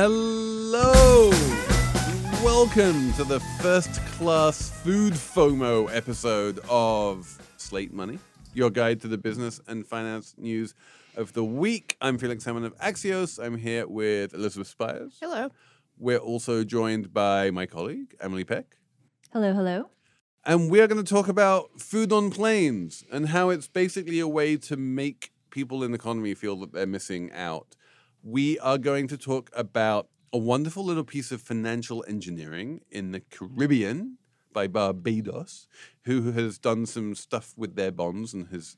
Hello! Welcome to the first class food FOMO episode of Slate Money, your guide to the business and finance news of the week. I'm Felix Salmon of Axios. I'm here with Elizabeth Spiers. Hello. We're also joined by my colleague, Emily Peck. Hello, hello. And we are going to talk about food on planes and how it's basically a way to make people in the economy feel that they're missing out. We are going to talk about a wonderful little piece of financial engineering in the Caribbean by Barbados, who has done some stuff with their bonds and has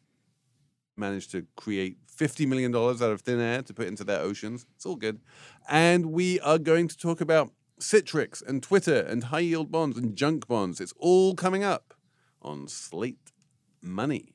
managed to create $50 million out of thin air to put into their oceans. It's all good. And we are going to talk about Citrix and Twitter and high yield bonds and junk bonds. It's all coming up on Slate Money.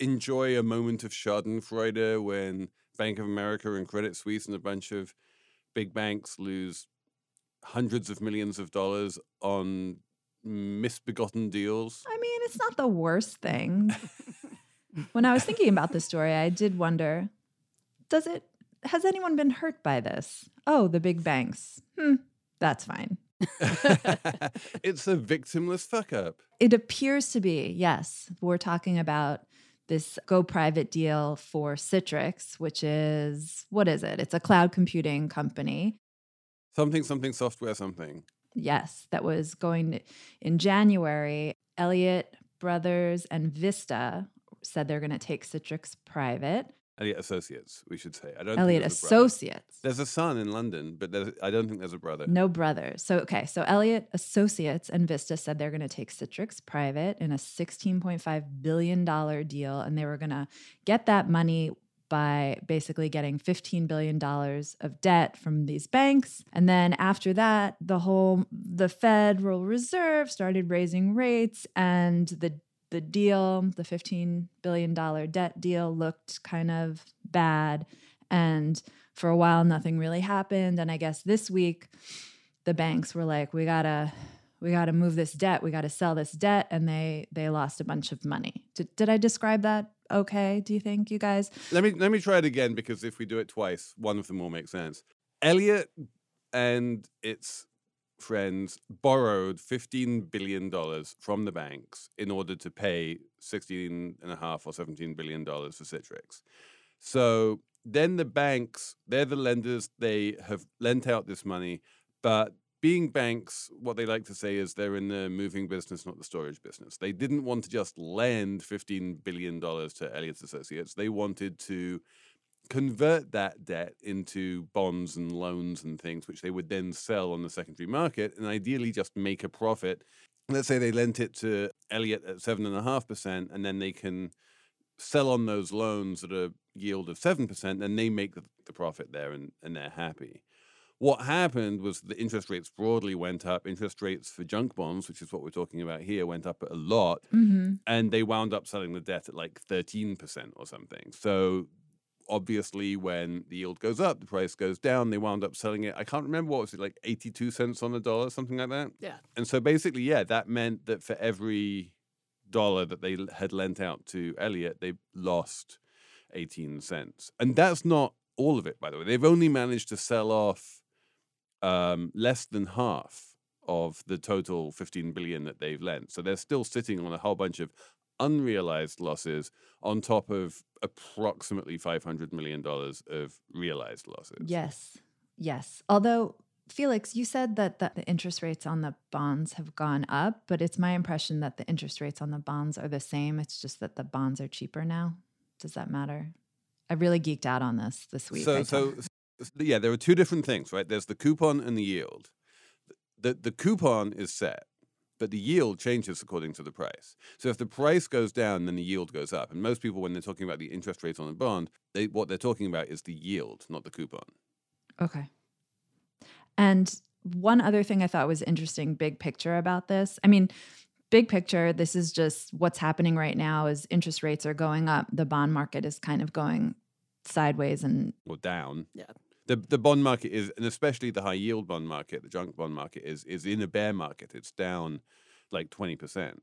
enjoy a moment of Schadenfreude when Bank of America and Credit Suisse and a bunch of big banks lose hundreds of millions of dollars on misbegotten deals? I mean, it's not the worst thing. when I was thinking about this story, I did wonder does it, has anyone been hurt by this? Oh, the big banks. Hmm, that's fine. it's a victimless fuck up. It appears to be, yes. We're talking about this go private deal for Citrix, which is, what is it? It's a cloud computing company. Something, something, software, something. Yes, that was going to, in January. Elliott Brothers and Vista said they're going to take Citrix private. Elliott Associates, we should say. I don't. Elliott think there's. Associates. There's a son in London, but there's, I don't think there's a brother. No brothers. So okay, so Elliott Associates and Vista said they're going to take Citrix private in a 16.5 billion dollar deal and they were going to get that money by basically getting 15 billion dollars of debt from these banks and then after that the whole the Federal Reserve started raising rates and the the deal the 15 billion dollar debt deal looked kind of bad. And for a while nothing really happened. And i guess this week the banks were like we gotta we gotta move this debt. We gotta sell this debt. And they they lost a bunch of money. Did, did i describe that okay do you think you guys? Let me let me try it again because if we do it twice, one of them will make sense. Elliott and its friends borrowed $15 billion from the banks in order to pay 16 and a half or 17 billion dollars for Citrix. So then the banks, they're the lenders, they have lent out this money, but being banks, what they like to say is they're in the moving business, not the storage business. They didn't want to just lend $15 billion to Elliott Associates. They wanted to convert that debt into bonds and loans and things, which they would then sell on the secondary market and ideally just make a profit. Let's say they lent it to Elliott at seven and a half percent, and then they can sell on those loans at a yield of seven percent, and they make the, the profit there and, and they're happy. What happened was the interest rates broadly went up. Interest rates for junk bonds, which is what we're talking about here, went up a lot. Mm-hmm. And they wound up selling the debt at like 13% or something. So obviously, when the yield goes up, the price goes down. They wound up selling it. I can't remember what was it, like 82 cents on the dollar, something like that. Yeah. And so basically, yeah, that meant that for every dollar that they had lent out to Elliott, they lost 18 cents. And that's not all of it, by the way. They've only managed to sell off um, less than half of the total 15 billion that they've lent. So they're still sitting on a whole bunch of unrealized losses on top of approximately $500 million of realized losses. Yes. Yes. Although, Felix, you said that the interest rates on the bonds have gone up, but it's my impression that the interest rates on the bonds are the same. It's just that the bonds are cheaper now. Does that matter? I really geeked out on this this week. So, so, yeah, there are two different things, right? There's the coupon and the yield. The, the coupon is set but the yield changes according to the price. So if the price goes down, then the yield goes up. And most people, when they're talking about the interest rates on a bond, they, what they're talking about is the yield, not the coupon. Okay. And one other thing I thought was interesting, big picture about this. I mean, big picture, this is just what's happening right now is interest rates are going up. The bond market is kind of going sideways and or down. Yeah. The the bond market is and especially the high yield bond market, the junk bond market is is in a bear market. It's down like 20%.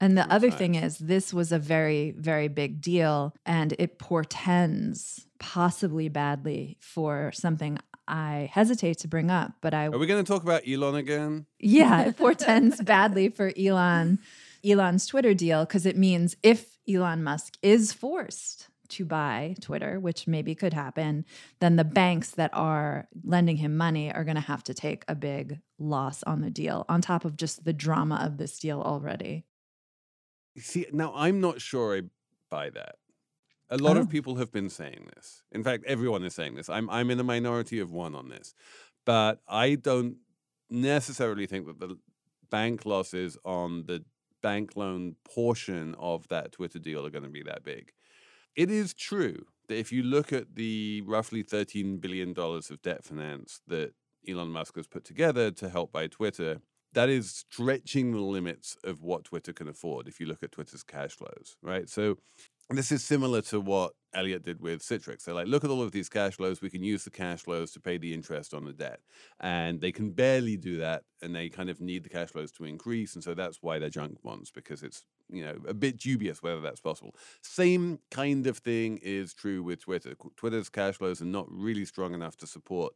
And the other thing is, this was a very, very big deal, and it portends possibly badly for something I hesitate to bring up, but I. Are we going to talk about Elon again? Yeah, it portends badly for Elon, Elon's Twitter deal, because it means if Elon Musk is forced to buy Twitter, which maybe could happen, then the banks that are lending him money are going to have to take a big loss on the deal, on top of just the drama of this deal already. See, now I'm not sure I buy that. A lot Oh. of people have been saying this. In fact, everyone is saying this. I'm I'm in a minority of one on this. But I don't necessarily think that the bank losses on the bank loan portion of that Twitter deal are going to be that big. It is true that if you look at the roughly $13 billion of debt finance that Elon Musk has put together to help buy Twitter, that is stretching the limits of what Twitter can afford if you look at Twitter's cash flows, right? So this is similar to what Elliott did with Citrix. They're like, look at all of these cash flows. We can use the cash flows to pay the interest on the debt. And they can barely do that. And they kind of need the cash flows to increase. And so that's why they're junk bonds, because it's, you know, a bit dubious whether that's possible. Same kind of thing is true with Twitter. Twitter's cash flows are not really strong enough to support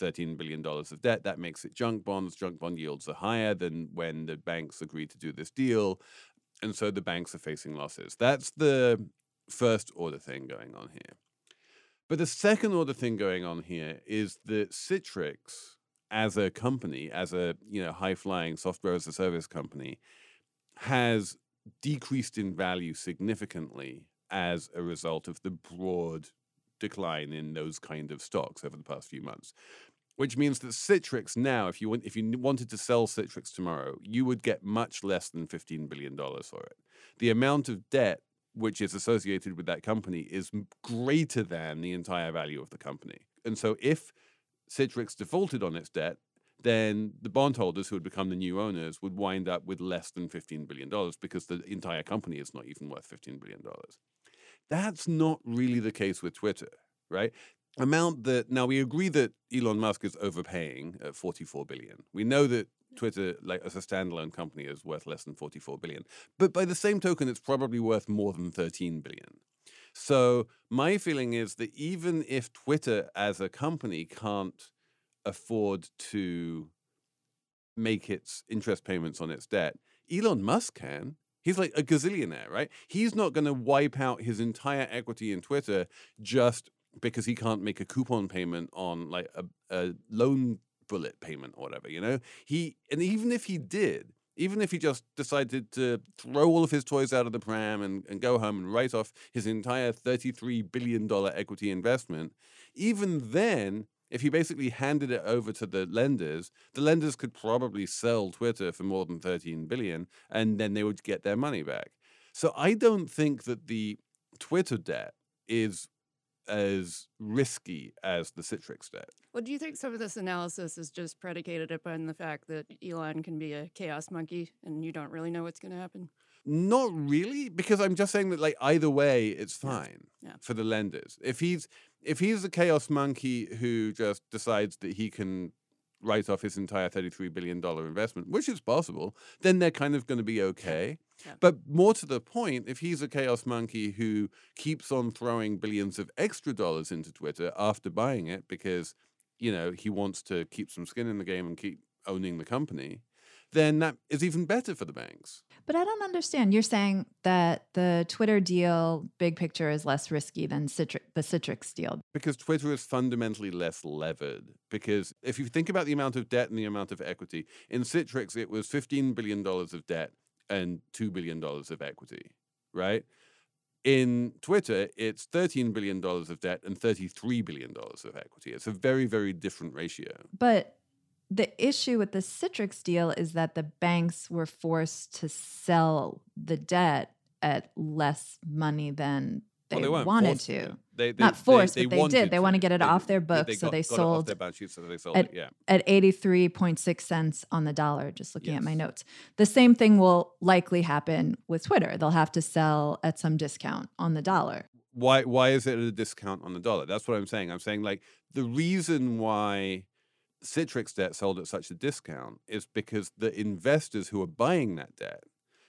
$13 billion of debt. That makes it junk bonds. Junk bond yields are higher than when the banks agreed to do this deal. And so the banks are facing losses. That's the first order thing going on here. But the second order thing going on here is that Citrix, as a company, as a you know high flying software as a service company, has decreased in value significantly as a result of the broad decline in those kind of stocks over the past few months. Which means that Citrix now, if you if you wanted to sell Citrix tomorrow, you would get much less than fifteen billion dollars for it. The amount of debt which is associated with that company is greater than the entire value of the company. And so, if Citrix defaulted on its debt, then the bondholders who would become the new owners would wind up with less than $15 billion because the entire company is not even worth $15 billion. That's not really the case with Twitter, right? Amount that now we agree that Elon Musk is overpaying at 44 billion. We know that Twitter, like as a standalone company, is worth less than 44 billion. But by the same token, it's probably worth more than 13 billion. So my feeling is that even if Twitter as a company can't afford to make its interest payments on its debt, Elon Musk can. He's like a gazillionaire, right? He's not going to wipe out his entire equity in Twitter just because he can't make a coupon payment on like a, a loan bullet payment or whatever, you know? He and even if he did, even if he just decided to throw all of his toys out of the pram and, and go home and write off his entire $33 billion equity investment, even then, if he basically handed it over to the lenders, the lenders could probably sell Twitter for more than 13 billion and then they would get their money back. So I don't think that the Twitter debt is as risky as the Citrix debt. Well, do you think some of this analysis is just predicated upon the fact that Elon can be a chaos monkey and you don't really know what's going to happen? Not really, because I'm just saying that like either way, it's fine Yeah. for the lenders. If he's if he's a chaos monkey who just decides that he can write off his entire thirty-three billion dollar investment, which is possible, then they're kind of going to be okay. Yeah. But more to the point, if he's a chaos monkey who keeps on throwing billions of extra dollars into Twitter after buying it because you know he wants to keep some skin in the game and keep owning the company, then that is even better for the banks. But I don't understand. You're saying that the Twitter deal, big picture, is less risky than Citrix, the Citrix deal. Because Twitter is fundamentally less levered. Because if you think about the amount of debt and the amount of equity, in Citrix, it was $15 billion of debt and $2 billion of equity, right? In Twitter, it's $13 billion of debt and $33 billion of equity. It's a very, very different ratio. But the issue with the Citrix deal is that the banks were forced to sell the debt at less money than they, Well, they wanted forced to. They, they, Not forced, they, but they did. wanted They want to get it off their books, so got- they got off sold their balance sheet, so they sold at- it. Yeah. at 83.6 cents on the dollar, just looking at my notes. The same thing will likely happen with Twitter. They'll have to sell at some discount on the dollar. why why is it at a discount on the dollar? That's what I'm saying. I'm saying like the reason why Citrix debt sold at such a discount is because the investors who are buying that debt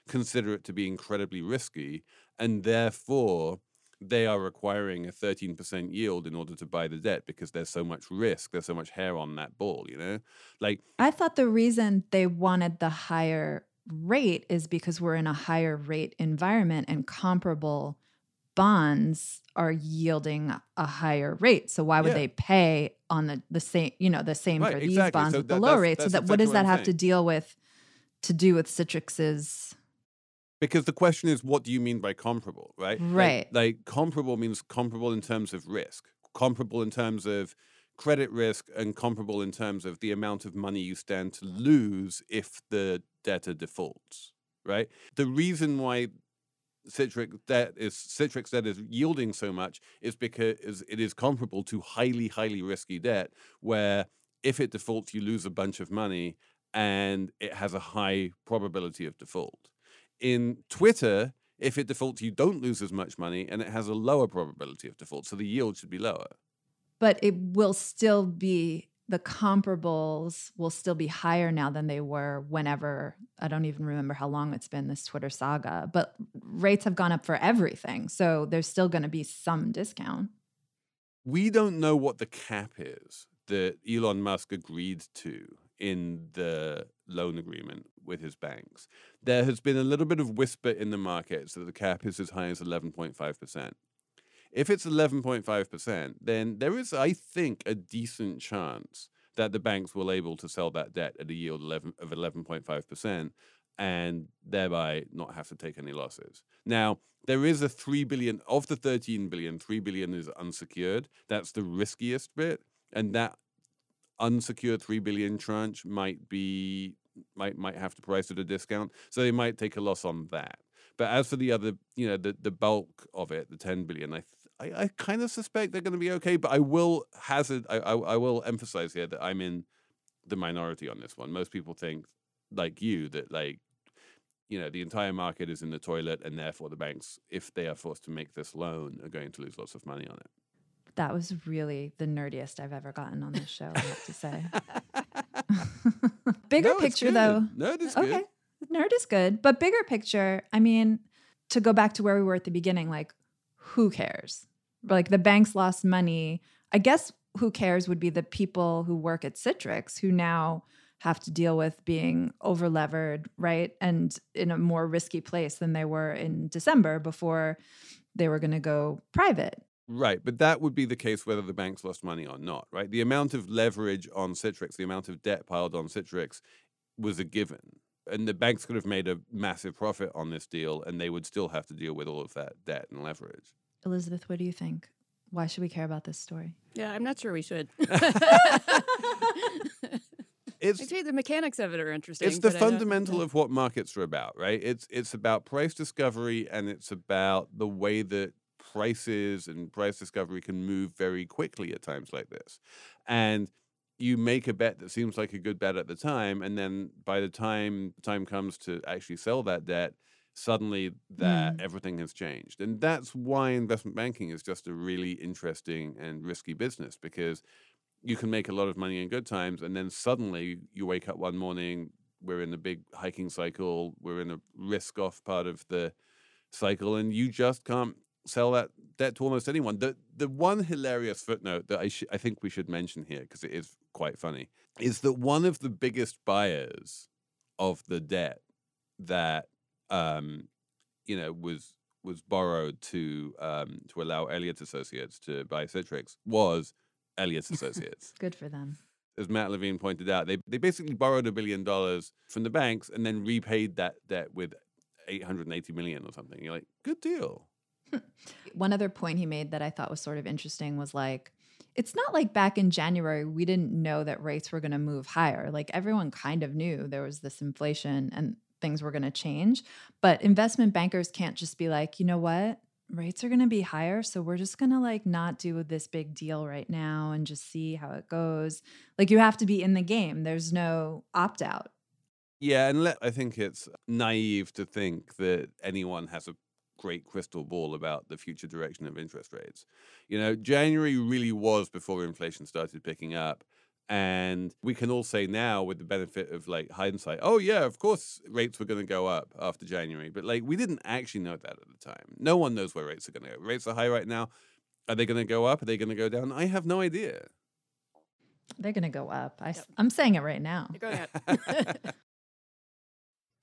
consider it to be incredibly risky and therefore they are requiring a 13% yield in order to buy the debt because there's so much risk, there's so much hair on that ball, you know? Like I thought the reason they wanted the higher rate is because we're in a higher rate environment and comparable bonds are yielding a higher rate. So why would Yeah. they pay on the, the same, you know, the same Right, for these exactly. bonds So with the that- low that's- rate? So that what does that I'm have to deal with to do with Citrix's Because the question is, what do you mean by comparable, right? Like- Right. Like, comparable means comparable in terms of risk, comparable in terms of credit risk, and comparable in terms of the amount of money you stand to lose if the debtor defaults, right? The reason why Citrix debt is Citrix debt is yielding so much is because it is comparable to highly, highly risky debt, where if it defaults, you lose a bunch of money and it has a high probability of default. In Twitter, if it defaults, you don't lose as much money and it has a lower probability of default. So the yield should be lower. but it will still be the comparables will still be higher now than they were whenever I don't even remember how long it's been this Twitter saga, but rates have gone up for everything. So there's still going to be some discount. We don't know what the cap is that Elon Musk agreed to in the loan agreement with his banks. There has been a little bit of whisper in the markets that the cap is as high as 11.5%. If it's 11.5%, then there is, I think, a decent chance that the banks will able to sell that debt at a yield 11, of 11.5% and thereby not have to take any losses. Now, there is a 3 billion of the 13 billion, 3 billion is unsecured. That's the riskiest bit and that unsecured 3 billion tranche might be might might have to price at a discount. So they might take a loss on that. But as for the other, you know, the, the bulk of it, the 10 billion, I, I, I kind of suspect they're going to be okay. But I will hazard, I, I, I will emphasize here that I'm in the minority on this one. Most people think, like you, that like, you know, the entire market is in the toilet, and therefore the banks, if they are forced to make this loan, are going to lose lots of money on it. That was really the nerdiest I've ever gotten on this show, I have to say. bigger No, picture good. though. No, it's good. okay. good. Nerd is good, but bigger picture, I mean, to go back to where we were at the beginning, like who cares? Like the banks lost money. I guess who cares would be the people who work at Citrix who now have to deal with being overlevered, right? And in a more risky place than they were in December before they were going to go private. Right, but that would be the case whether the banks lost money or not, right? The amount of leverage on Citrix, the amount of debt piled on Citrix was a given. And the banks could have made a massive profit on this deal and they would still have to deal with all of that debt and leverage. Elizabeth, what do you think? Why should we care about this story? Yeah, I'm not sure we should. It's I'd say the mechanics of it are interesting. it's the but I don't- fundamental of what markets are about, right? It's it's about price discovery and it's about the way that prices and price discovery can move very quickly at times like this. And you make a bet that seems like a good bet at the time, and then by the time time comes to actually sell that debt, suddenly that mm. everything has changed. And that's why investment banking is just a really interesting and risky business because you can make a lot of money in good times and then suddenly you wake up one morning we're in a big hiking cycle we're in a risk off part of the cycle and you just can't sell that debt to almost anyone the the one hilarious footnote that i sh- i think we should mention here because it is quite funny is that one of the biggest buyers of the debt that um, you know was was borrowed to um, to allow Elliott Associates to buy Citrix was Elliott Associates. Good for them. As Matt Levine pointed out, they they basically borrowed a billion dollars from the banks and then repaid that debt with 880 million or something. You're like, good deal. One other point he made that I thought was sort of interesting was like, it's not like back in January we didn't know that rates were going to move higher. Like everyone kind of knew there was this inflation and things were going to change. But investment bankers can't just be like, you know what? Rates are going to be higher. So we're just going to like not do this big deal right now and just see how it goes. Like you have to be in the game, there's no opt out. Yeah, and I think it's naive to think that anyone has a great crystal ball about the future direction of interest rates. You know, January really was before inflation started picking up. And we can all say now, with the benefit of like hindsight, oh, yeah, of course rates were going to go up after January. But like, we didn't actually know that at the time. No one knows where rates are going to go. Rates are high right now. Are they going to go up? Are they going to go down? I have no idea. They're going to go up. I, Yep. am saying it right now. Go ahead.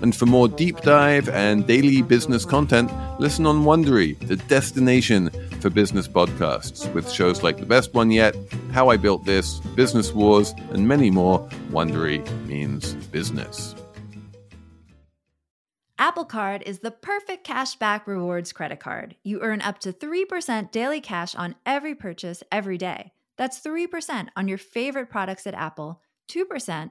And for more deep dive and daily business content, listen on Wondery, the destination for business podcasts, with shows like The Best One Yet, How I Built This, Business Wars, and many more. Wondery means business. Apple Card is the perfect cashback rewards credit card. You earn up to 3% daily cash on every purchase every day. That's 3% on your favorite products at Apple, 2%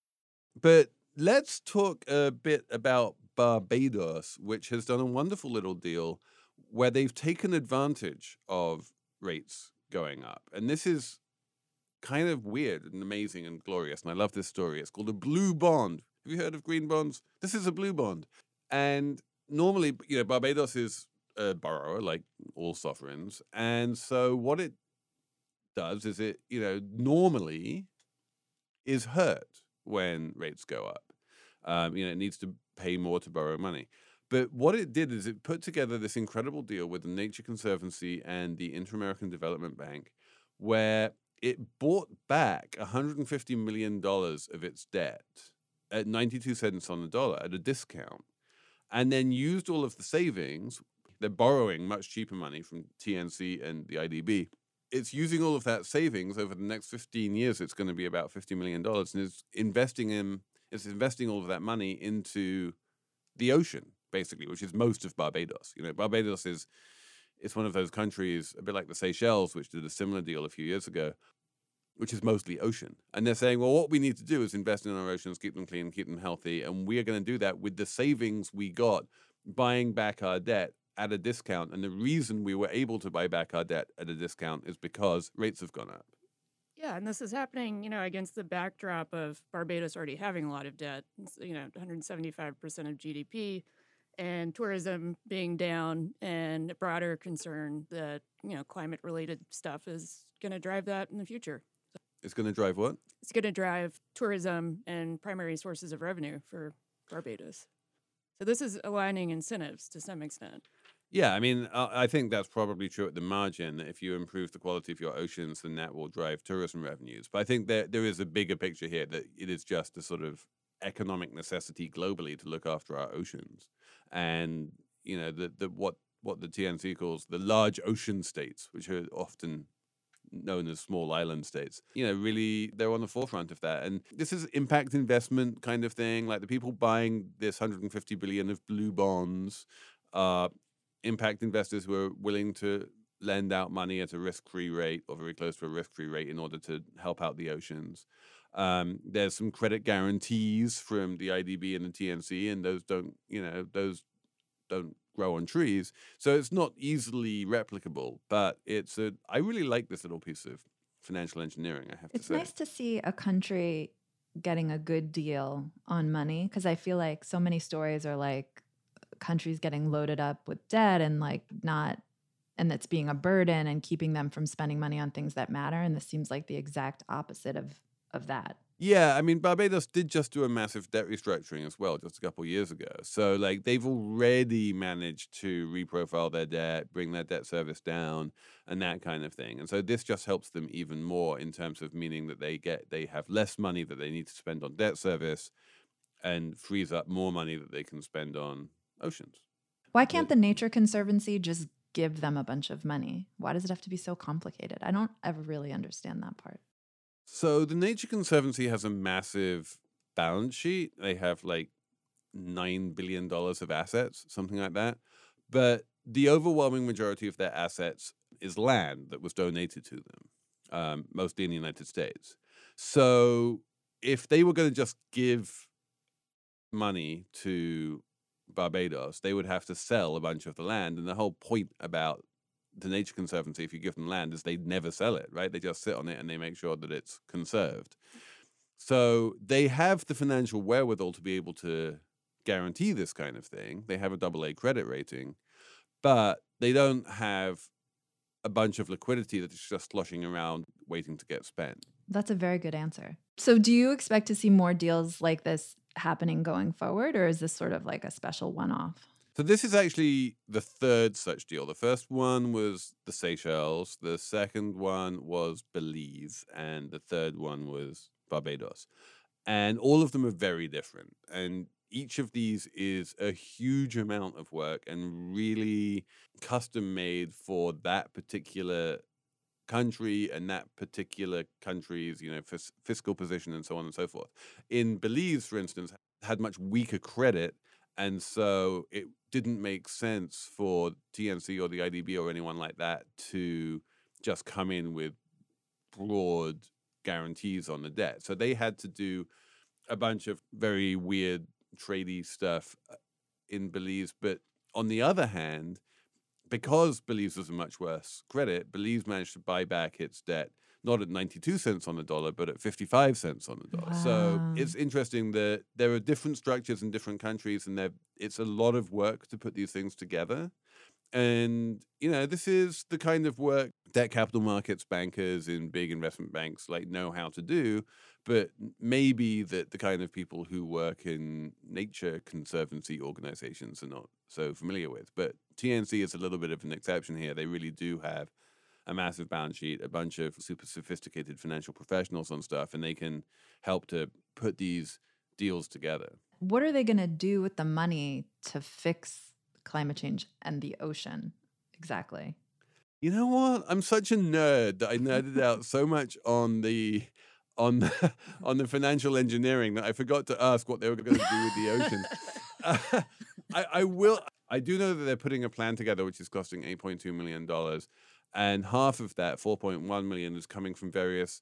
But let's talk a bit about Barbados, which has done a wonderful little deal where they've taken advantage of rates going up. And this is kind of weird and amazing and glorious. And I love this story. It's called a blue bond. Have you heard of green bonds? This is a blue bond. And normally, you know, Barbados is a borrower like all sovereigns. And so what it does is it, you know, normally is hurt when rates go up. Um, you know, it needs to pay more to borrow money. But what it did is it put together this incredible deal with the Nature Conservancy and the Inter American Development Bank, where it bought back $150 million of its debt at 92 cents on the dollar at a discount, and then used all of the savings. They're borrowing much cheaper money from TNC and the IDB it's using all of that savings over the next 15 years it's going to be about 50 million dollars and it's investing in it's investing all of that money into the ocean basically which is most of barbados you know? Barbados is it's one of those countries a bit like the seychelles which did a similar deal a few years ago which is mostly ocean and they're saying well what we need to do is invest in our oceans keep them clean keep them healthy and we are going to do that with the savings we got buying back our debt at a discount. And the reason we were able to buy back our debt at a discount is because rates have gone up. Yeah, and this is happening, you know, against the backdrop of Barbados already having a lot of debt. You know, 175% of GDP, and tourism being down and a broader concern that, you know, climate related stuff is going to drive that in the future. It's going to drive what? It's going to drive tourism and primary sources of revenue for Barbados. So this is aligning incentives to some extent. Yeah, I mean, uh, I think that's probably true at the margin. that If you improve the quality of your oceans, then that will drive tourism revenues. But I think there there is a bigger picture here that it is just a sort of economic necessity globally to look after our oceans, and you know the the what what the TNC calls the large ocean states, which are often known as small island states. You know, really they're on the forefront of that. And this is impact investment kind of thing. Like the people buying this 150 billion of blue bonds are impact investors who are willing to lend out money at a risk-free rate or very close to a risk-free rate in order to help out the oceans. Um, there's some credit guarantees from the IDB and the TNC, and those don't, you know, those don't grow on trees. So it's not easily replicable, but it's a I really like this little piece of financial engineering, I have It's to say. it's nice to see a country getting a good deal on money because I feel like so many stories are like countries getting loaded up with debt and like not and that's being a burden and keeping them from spending money on things that matter and this seems like the exact opposite of of that. Yeah, I mean Barbados did just do a massive debt restructuring as well just a couple years ago. So like they've already managed to reprofile their debt, bring their debt service down and that kind of thing. And so this just helps them even more in terms of meaning that they get they have less money that they need to spend on debt service and frees up more money that they can spend on oceans. Why can't the Nature Conservancy just give them a bunch of money? Why does it have to be so complicated? I don't ever really understand that part. So the Nature Conservancy has a massive balance sheet. They have like nine billion dollars of assets, something like that. But the overwhelming majority of their assets is land that was donated to them, um, mostly in the United States. So if they were going to just give money to Barbados, they would have to sell a bunch of the land. And the whole point about the Nature Conservancy, if you give them land, is they never sell it, right? They just sit on it and they make sure that it's conserved. So they have the financial wherewithal to be able to guarantee this kind of thing. They have a double A credit rating, but they don't have a bunch of liquidity that's just sloshing around waiting to get spent. That's a very good answer. So, do you expect to see more deals like this happening going forward, or is this sort of like a special one off? So this is actually the third such deal. The first one was the Seychelles, the second one was Belize, and the third one was Barbados. And all of them are very different. And each of these is a huge amount of work and really custom made for that particular country and that particular country's you know fis- fiscal position and so on and so forth in belize for instance had much weaker credit and so it didn't make sense for TNC or the IDB or anyone like that to just come in with broad guarantees on the debt. So they had to do a bunch of very weird tradey stuff uh, in Belize. But on the other hand, because Belize was a much worse credit, Belize managed to buy back its debt not at 92 cents on the dollar, but at 55 cents on the dollar. So it's interesting that there are different structures in different countries, and there it's a lot of work to put these things together. And you know, this is the kind of work debt capital markets bankers in big investment banks like know how to do, but maybe that the kind of people who work in nature conservancy organizations are not so familiar with. But TNC is a little bit of an exception here. They really do have a massive balance sheet, a bunch of super sophisticated financial professionals on stuff, and they can help to put these deals together. What are they going to do with the money to fix climate change and the ocean? Exactly. You know what? I'm such a nerd that I nerded out so much on the on the, on the financial engineering that I forgot to ask what they were going to do with the ocean. Uh, I, I will. I do know that they're putting a plan together, which is costing 8.2 million dollars, and half of that, 4.1 million, is coming from various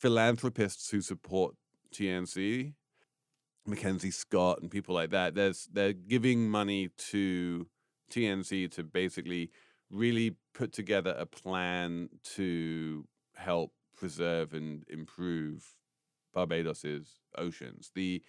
philanthropists who support TNC, Mackenzie Scott, and people like that. There's they're giving money to TNC to basically really put together a plan to help preserve and improve Barbados's oceans. The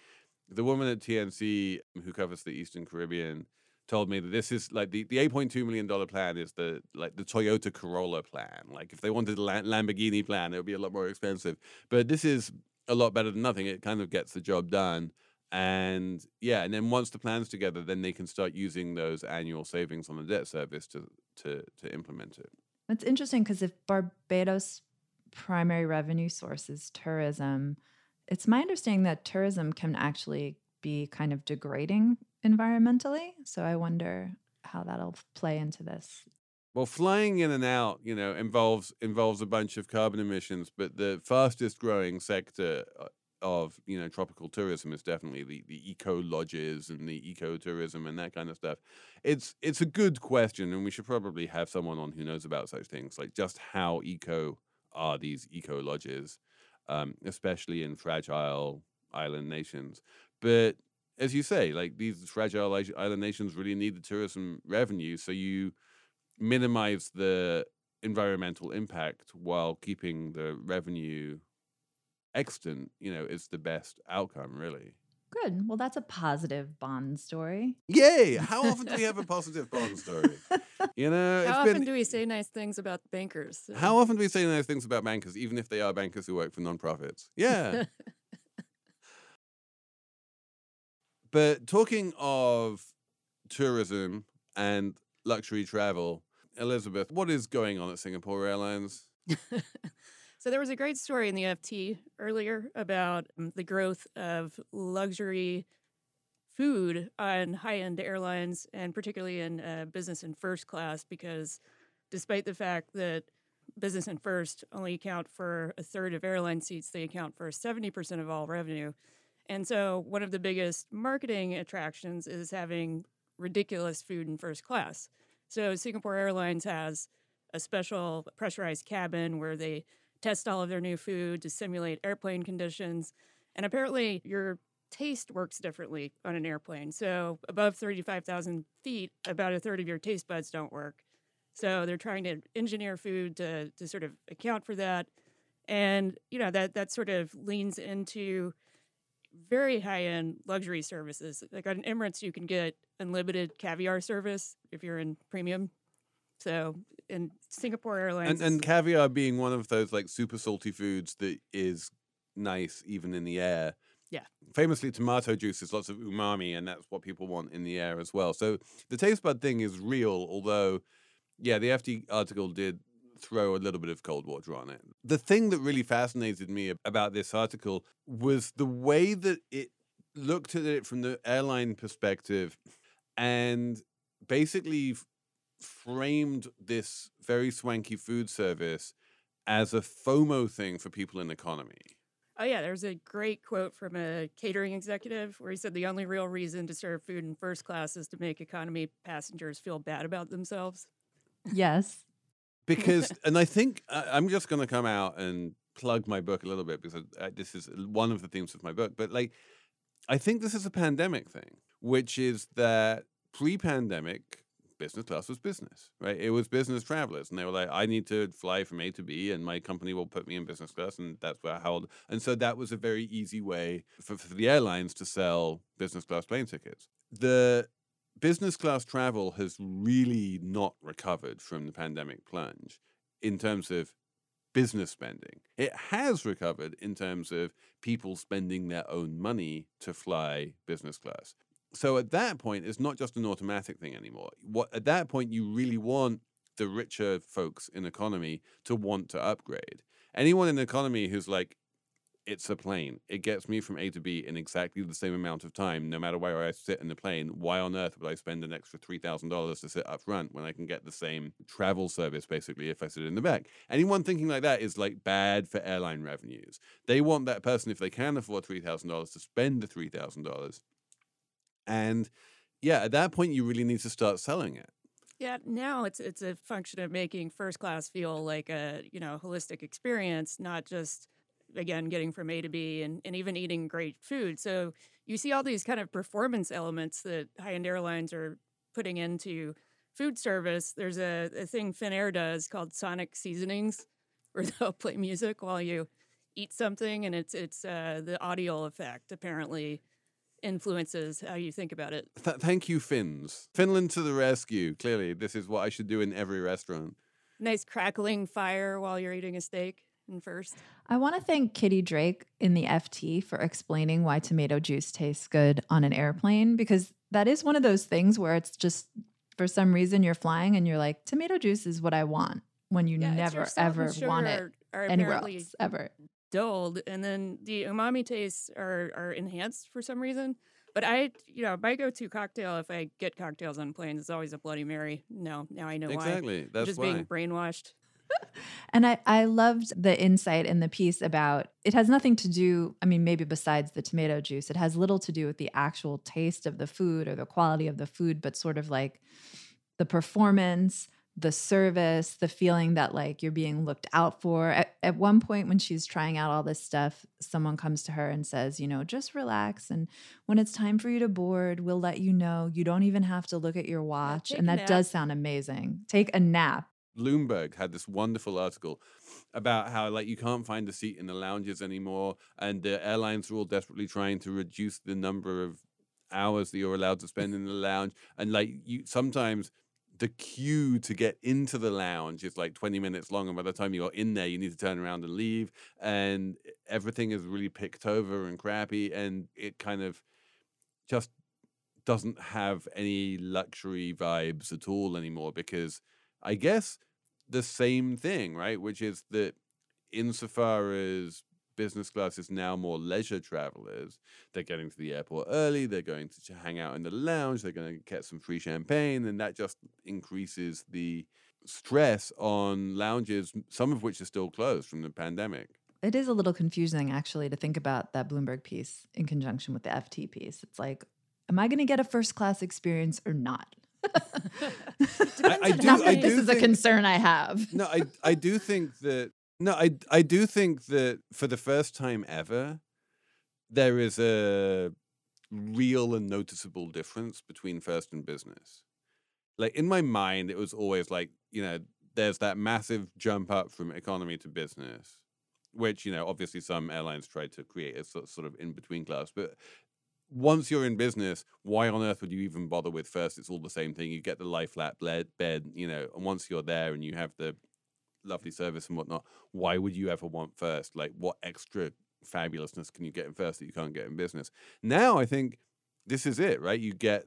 the woman at TNC who covers the Eastern Caribbean told me that this is like the, the $8.2 million plan is the like the Toyota Corolla plan. Like if they wanted a Lamborghini plan, it would be a lot more expensive. But this is a lot better than nothing. It kind of gets the job done. And yeah, and then once the plan's together, then they can start using those annual savings on the debt service to to to implement it. It's interesting because if Barbados' primary revenue source is tourism, it's my understanding that tourism can actually be kind of degrading environmentally. So I wonder how that'll play into this. Well, flying in and out, you know, involves involves a bunch of carbon emissions, but the fastest growing sector uh, of you know tropical tourism is definitely the, the eco lodges and the eco tourism and that kind of stuff. It's it's a good question, and we should probably have someone on who knows about such things, like just how eco are these eco lodges, um, especially in fragile island nations. But as you say, like these fragile island nations really need the tourism revenue, so you minimize the environmental impact while keeping the revenue extant, you know, is the best outcome, really. Good. Well, that's a positive Bond story. Yay! How often do we have a positive Bond story? You know, how often been, do we say nice things about bankers? How often do we say nice things about bankers, even if they are bankers who work for nonprofits? Yeah. but talking of tourism and luxury travel, Elizabeth, what is going on at Singapore Airlines? So there was a great story in the FT earlier about um, the growth of luxury food on high-end airlines, and particularly in uh, business and first class, because despite the fact that business and first only account for a third of airline seats, they account for 70% of all revenue. And so one of the biggest marketing attractions is having ridiculous food in first class. So Singapore Airlines has a special pressurized cabin where they test all of their new food to simulate airplane conditions. And apparently, your taste works differently on an airplane. So, above 35,000 feet, about a third of your taste buds don't work. So, they're trying to engineer food to, to sort of account for that. And, you know, that, that sort of leans into very high end luxury services. Like on Emirates, you can get unlimited caviar service if you're in premium so in Singapore Airlines, and, and caviar being one of those like super salty foods that is nice even in the air. Yeah. Famously, tomato juice is lots of umami, and that's what people want in the air as well. So the taste bud thing is real, although, yeah, the FT article did throw a little bit of cold water on it. The thing that really fascinated me about this article was the way that it looked at it from the airline perspective and basically framed this very swanky food service as a FOMO thing for people in economy. Oh, yeah. There's a great quote from a catering executive where he said the only real reason to serve food in first class is to make economy passengers feel bad about themselves. Yes. Because, and I think uh, I'm just going to come out and plug my book a little bit because I, this is one of the themes of my book. But, like, I think this is a pandemic thing, which is that pre pandemic, business class was business, right? It was business travelers, and they were like, "I need to fly from A to B, and my company will put me in business class," and that's where how. And so that was a very easy way for, for the airlines to sell business class plane tickets. The business class travel has really not recovered from the pandemic plunge in terms of business spending. It has recovered in terms of people spending their own money to fly business class so at that point, it's not just an automatic thing anymore. What at that point you really want the richer folks in economy to want to upgrade. Anyone in economy who's like, it's a plane. It gets me from A to B in exactly the same amount of time, no matter where I sit in the plane. Why on earth would I spend an extra three thousand dollars to sit up front when I can get the same travel service basically if I sit in the back? Anyone thinking like that is like bad for airline revenues. They want that person if they can afford three thousand dollars to spend the three thousand dollars and yeah, at that point, you really need to start selling it. Yeah, now it's it's a function of making first class feel like a you know holistic experience, not just again getting from A to B and, and even eating great food. So you see all these kind of performance elements that high end airlines are putting into food service. There's a, a thing Finnair does called sonic seasonings, where they'll play music while you eat something, and it's it's uh, the audio effect apparently influences how you think about it. Th- thank you, Finns. Finland to the rescue. Clearly, this is what I should do in every restaurant. Nice crackling fire while you're eating a steak in first. I want to thank Kitty Drake in the FT for explaining why tomato juice tastes good on an airplane because that is one of those things where it's just for some reason you're flying and you're like, tomato juice is what I want when you Yeah, never ever want it are, are anywhere else ever. Dulled, and then the umami tastes are are enhanced for some reason. But I, you know, my go-to cocktail if I get cocktails on planes is always a Bloody Mary. No, now I know why. exactly. I'm That's just why. being brainwashed. And I, I loved the insight in the piece about it has nothing to do, I mean, maybe besides the tomato juice, it has little to do with the actual taste of the food or the quality of the food, but sort of like the performance, the service, the feeling that like you're being looked out for. At, at one point, when she's trying out all this stuff, someone comes to her and says, you know, just relax. And when it's time for you to board, we'll let you know. You don't even have to look at your watch. take and that nap. does sound amazing. Take a nap. Bloomberg had this wonderful article about how like you can't find a seat in the lounges anymore, and the airlines are all desperately trying to reduce the number of hours that you're allowed to spend in the lounge, and like you sometimes the queue to get into the lounge is like 20 minutes long and by the time you're in there you need to turn around and leave and everything is really picked over and crappy and it kind of just doesn't have any luxury vibes at all anymore because I guess the same thing, right? Which is that insofar as business class is now more leisure travelers, they're getting to the airport early, they're going to hang out in the lounge, they're going to get some free champagne, and that just increases the stress on lounges, some of which are still closed from the pandemic. It is a little confusing, actually, to think about that Bloomberg piece in conjunction with the FT piece. It's like, am I going to get a first class experience or not? I, I do, Not I that this do is a concern I have. no, I I do think that no, I I do think that for the first time ever, there is a real and noticeable difference between first and business. Like in my mind, it was always like you know, there's that massive jump up from economy to business, which you know, obviously some airlines tried to create a sort sort of in between class, but once you're in business, why on earth would you even bother with first? It's all the same thing. You get the life bed, bed, you know, and once you're there and you have the lovely service and whatnot, why would you ever want first? Like, what extra fabulousness can you get in first that you can't get in business? Now, I think this is it, right? You get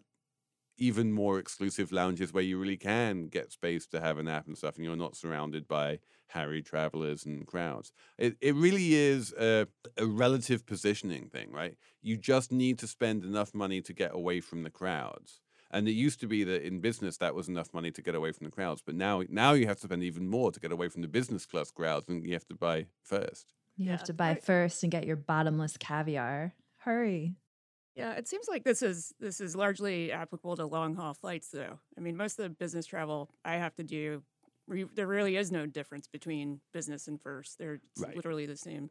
even more exclusive lounges where you really can get space to have a nap and stuff, and you're not surrounded by harried travelers and crowds. It it really is a, a relative positioning thing, right? You just need to spend enough money to get away from the crowds. And it used to be that in business that was enough money to get away from the crowds, but now now you have to spend even more to get away from the business class crowds, and you have to buy first. You have to buy first and get your bottomless caviar. Hurry. Yeah, it seems like this is this is largely applicable to long haul flights, though. I mean, most of the business travel I have to do, re- there really is no difference between business and first. They're Right. literally the same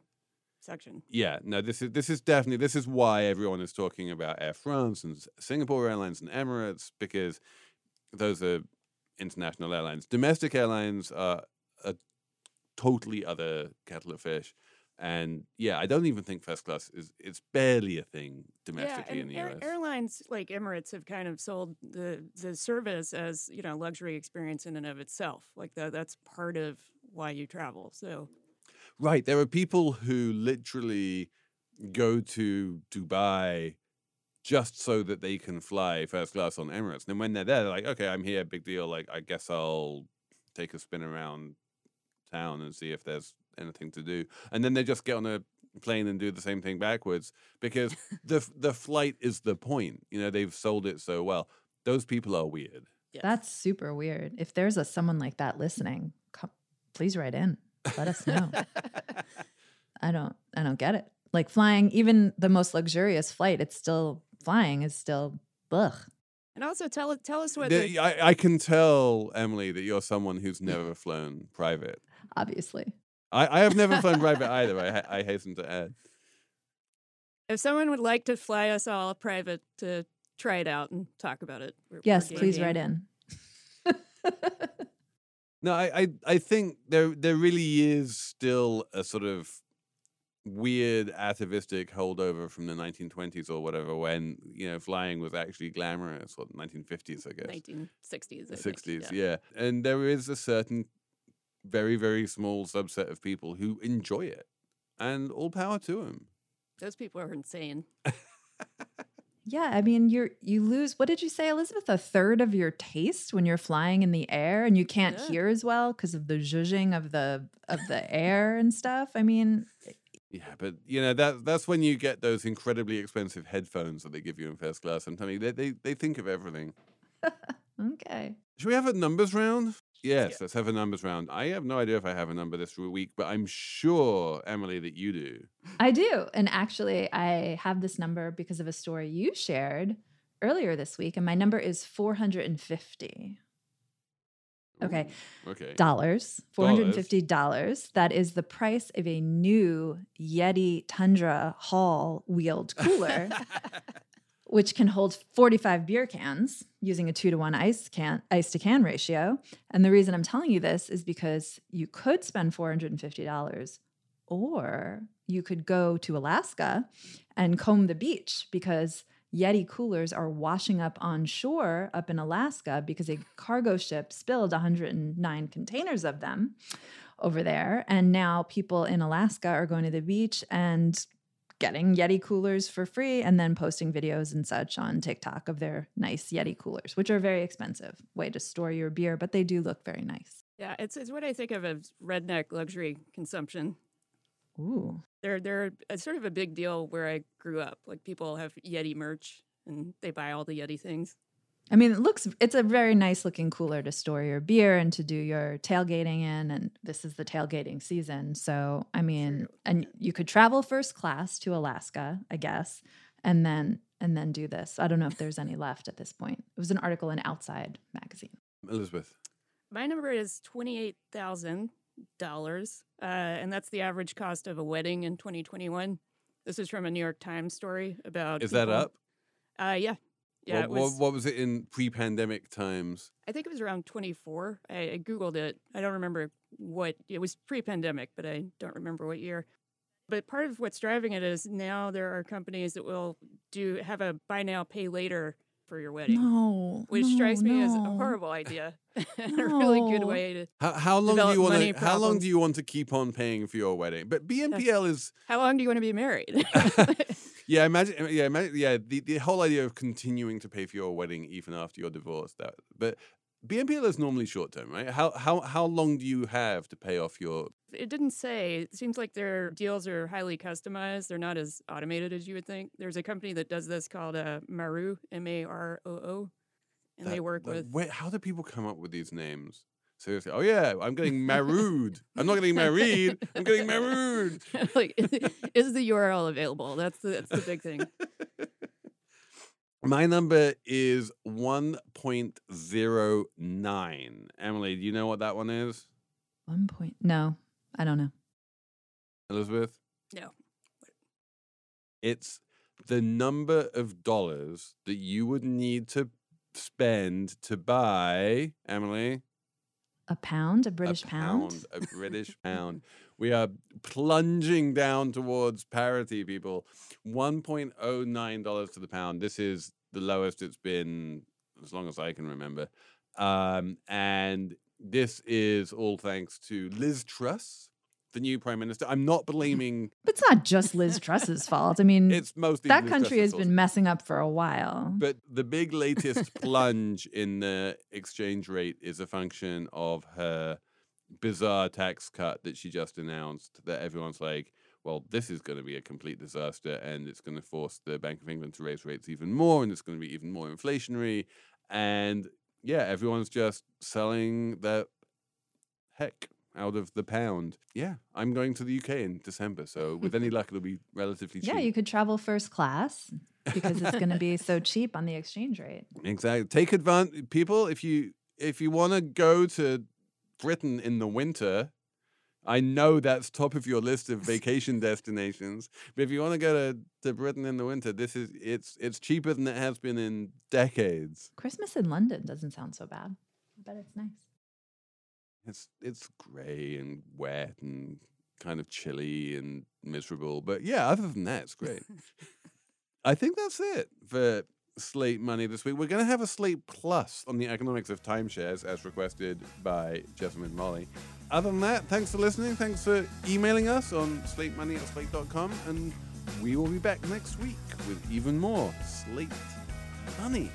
section. Yeah, no, this is this is definitely this is why everyone is talking about Air France and Singapore Airlines and Emirates because those are international airlines. Domestic airlines are a totally other kettle of fish. And yeah, I don't even think first class is it's barely a thing domestically yeah, in the air- US. airlines like Emirates have kind of sold the the service as you know luxury experience in and of itself. Like that, that's part of why you travel. So Right. There are people who literally go to Dubai just so that they can fly first class on Emirates. And then when they're there, they're like, okay, I'm here, big deal. Like, I guess I'll take a spin around town and see if there's anything to do. And then they just get on a plane and do the same thing backwards because the the flight is the point. You know, they've sold it so well. Those people are weird. yes. That's super weird. If there's a someone like that listening, come, please write in. Let us know. I don't I don't get it. Like flying, even the most luxurious flight, it's still flying is still ugh. and also tell tell us what The- the, I, I can tell, Emily, that you're someone who's never flown private. Obviously. I, I have never flown private either. I, I hasten to add. if someone would like to fly us all private to try it out and talk about it. we're- we're Yes, please write in. No, I, I I think there there really is still a sort of weird atavistic holdover from the 1920s or whatever when you know flying was actually glamorous or 1950s i guess 1960s. I the think, 60s yeah. and there is a certain very very small subset of people who enjoy it and all power to them Those people are insane. Yeah, I mean, you're you lose. What did you say, Elizabeth? A third of your taste when you're flying in the air, and you can't Yeah. hear as well because of the zhuzhing of the of the air and stuff. I mean, eh, yeah but you know that that's when you get those incredibly expensive headphones that they give you in first class i'm telling you they, they, they think of everything okay. Should we have a numbers round? Yes, let's have a numbers round. I have no idea if I have a number this week, but I'm sure, Emily, that you do. I do. And actually, I have this number because of a story you shared earlier this week, and my number is 450 Okay. Ooh, Okay. dollars, $450. That is the price of a new Yeti Tundra Haul wheeled cooler. which can hold 45 beer cans using a two to one ice can ice to can ratio. And the reason I'm telling you this is because you could spend $450 or you could go to Alaska and comb the beach because Yeti coolers are washing up on shore up in Alaska because a cargo ship spilled 109 containers of them over there. And now people in Alaska are going to the beach and getting Yeti coolers for free and then posting videos and such on TikTok of their nice Yeti coolers, which are very expensive way to store your beer, but they do look very nice. Yeah, it's it's what I think of as redneck luxury consumption. Ooh. They're they're a sort of a big deal where I grew up. Like people have Yeti merch and they buy all the Yeti things. I mean, it looks it's a very nice looking cooler to store your beer and to do your tailgating in and this is the tailgating season. So, I mean, True. and you could travel first class to Alaska, I guess, and then and then do this. I don't know if there's any left at this point. It was an article in Outside magazine. Elizabeth. My number is twenty eight thousand dollars, uh, and that's the average cost of a wedding in 2021. This is from a New York Times story about. Is that up? Uh, yeah, yeah. what, was, what, was it in pre pandemic times? I think it was around 24. I, I googled it. I don't remember what it was pre-pandemic, but I don't remember what year. But part of what's driving it is now there are companies that will do have a buy now pay later for your wedding, No. which strikes me as a horrible idea and a really good way to. How, how long do you want to? How long do you want to keep on paying for your wedding? But BNPL is How long do you want to be married? yeah. Imagine yeah. Imagine, yeah. The, the whole idea of continuing to pay for your wedding even after your divorce. That but BNPL is normally short term, right? How how how long do you have to pay off your? it didn't say. It seems like their deals are highly customized. They're not as automated as you would think. There's a company that does this called uh, Maroo, M A R O O, and they work that- with. Where, how do people come up with these names? Seriously. Oh yeah, I'm getting married. I'm not getting married. I'm getting married. like, is the URL available? That's the that's the big thing. My number is 1.09. Emily, do you know what that one is? One point. No, I don't know. Elizabeth? No. It's the number of dollars that you would need to spend to buy, Emily, A pound, a British a pound. a British pound. We are plunging down towards parity, people. $1.09 to the pound. This is the lowest it's been as long as I can remember. Um, and this is all thanks to Liz Truss, the new prime minister. I'm not blaming, But it's not just Liz Truss's fault. I mean, it's mostly that Liz country Truss's has been messing up for a while. But the big latest plunge in the exchange rate is a function of her bizarre tax cut that she just announced. That everyone's like, well, this is going to be a complete disaster and it's going to force the Bank of England to raise rates even more and it's going to be even more inflationary. And yeah, everyone's just selling the heck out of the pound. Yeah, I'm going to the UK in December. So with any luck, it'll be relatively cheap. Yeah, you could travel first class because it's going to be so cheap on the exchange rate. Exactly. Take advantage, people. If you if you want to go to Britain in the winter, I know that's top of your list of vacation destinations. But if you want to go to, to Britain in the winter, this is it's it's cheaper than it has been in decades. Christmas in London doesn't sound so bad. I bet it's nice. It's it's grey and wet and kind of chilly and miserable. But yeah, other than that, it's great. I think that's it for Slate Money this week. We're going to have a Slate Plus on the economics of timeshares as requested by Jessamine Molly. Other than that, thanks for listening. Thanks for emailing us on slatemoney at slate.com. And we will be back next week with even more Slate Money.